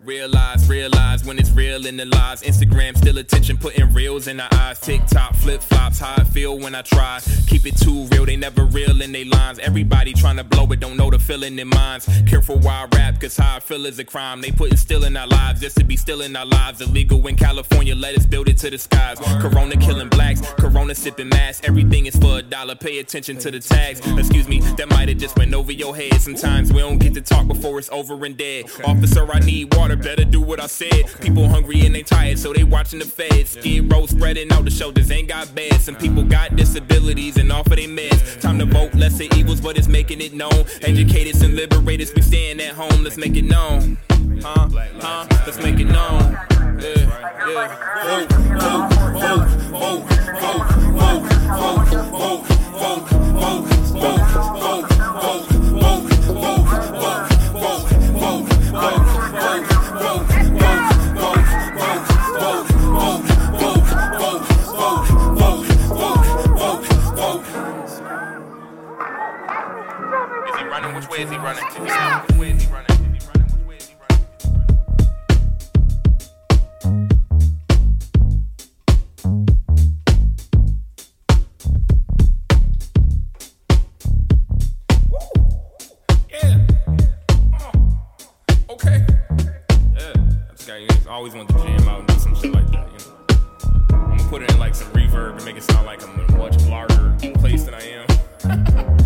Realize, realize when it's real in the lies. Instagram still attention, putting reels in the eyes. TikTok flip flops, how I feel when I try. Keep it too real, they never real in they lines. Everybody trying to blow it, don't know the feeling in minds. Careful why I rap, cause how I feel is a crime. They putting still in our lives just to be still in our lives. Illegal in California, let us build it to the skies. Corona killing blacks, Corona sipping mass. Everything is for a dollar, pay attention to the tags. Excuse me, that might have just went over your head. Sometimes we don't get to talk before it's over and dead. Officer, I need water better do what I said. People hungry and they tired, so they watching the feds. Skid row spreading out the shoulders, ain't got beds. Some people got disabilities and off of their meds. Time to vote, lesser evils, but it's making it known. Educators and liberators, we staying at home, let's make it known. Huh? Huh? Let's make it way is he running? Which way is he running? Which way is he running? Uh. Okay. Yeah. I just got, I always want to jam out and do some shit like that, you know. I'm gonna put it in like some reverb and make it sound like I'm in a much larger place than I am.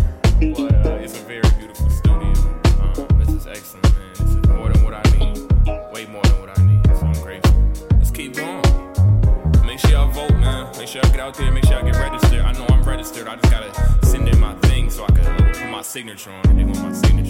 Make sure y'all get out there. Make sure y'all get registered. I know I'm registered. I just gotta send in my thing so I can put my signature on it. They want my signature.